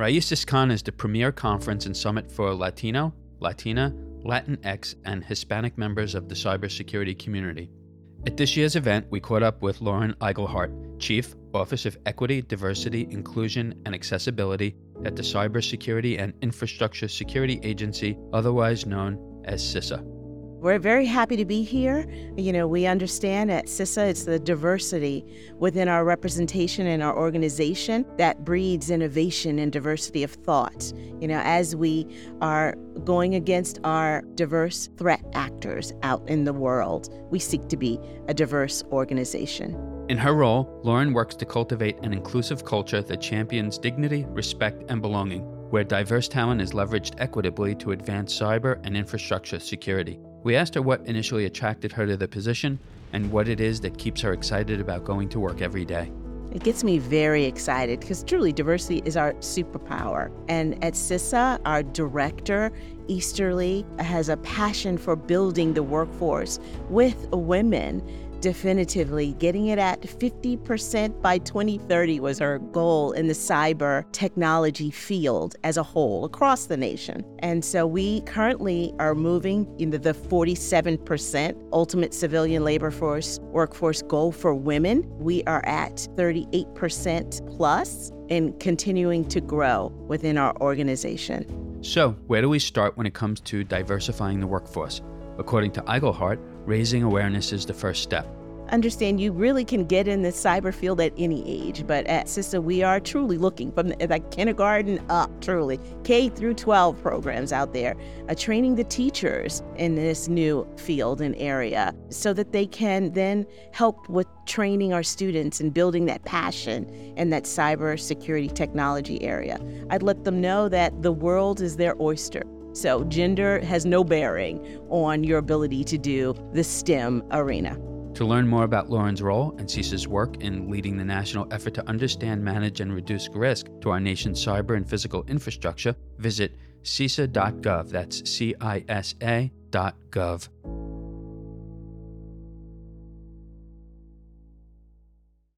RaícesCon is the premier conference and summit for Latino, Latina, Latinx, and Hispanic members of the cybersecurity community. At this year's event, we caught up with Lauren Iglehart, Chief, Office of Equity, Diversity, Inclusion, and Accessibility at the Cybersecurity and Infrastructure Security Agency, otherwise known as CISA. We're very happy to be here. You know, we understand at CISA it's the diversity within our representation and our organization that breeds innovation and diversity of thought. You know, as we are going against our diverse threat actors out in the world, we seek to be a diverse organization. In her role, Lauren works to cultivate an inclusive culture that champions dignity, respect, and belonging, where diverse talent is leveraged equitably to advance cyber and infrastructure security. We asked her what initially attracted her to the position and what it is that keeps her excited about going to work every day. It gets me very excited because truly diversity is our superpower. And at CISA, our director, Easterly, has a passion for building the workforce with women definitively. Getting it at 50% by 2030 was our goal in the cyber technology field as a whole across the nation. And so we currently are moving into the 47% ultimate civilian labor force workforce goal for women. We are at 38% plus and continuing to grow within our organization. So, where do we start when it comes to diversifying the workforce? According to Iglehart, raising awareness is the first step understand you really can get in the cyber field at any age, but at CISA, we are truly looking from the, like kindergarten up, truly, K through 12 programs out there, uh, training the teachers in this new field and area so that they can then help with training our students and building that passion in that cyber security technology area. I'd let them know that the world is their oyster. So, gender has no bearing on your ability to do the STEM arena. To learn more about Lauren's role and CISA's work in leading the national effort to understand, manage, and reduce risk to our nation's cyber and physical infrastructure, visit CISA.gov. That's C I S A.gov.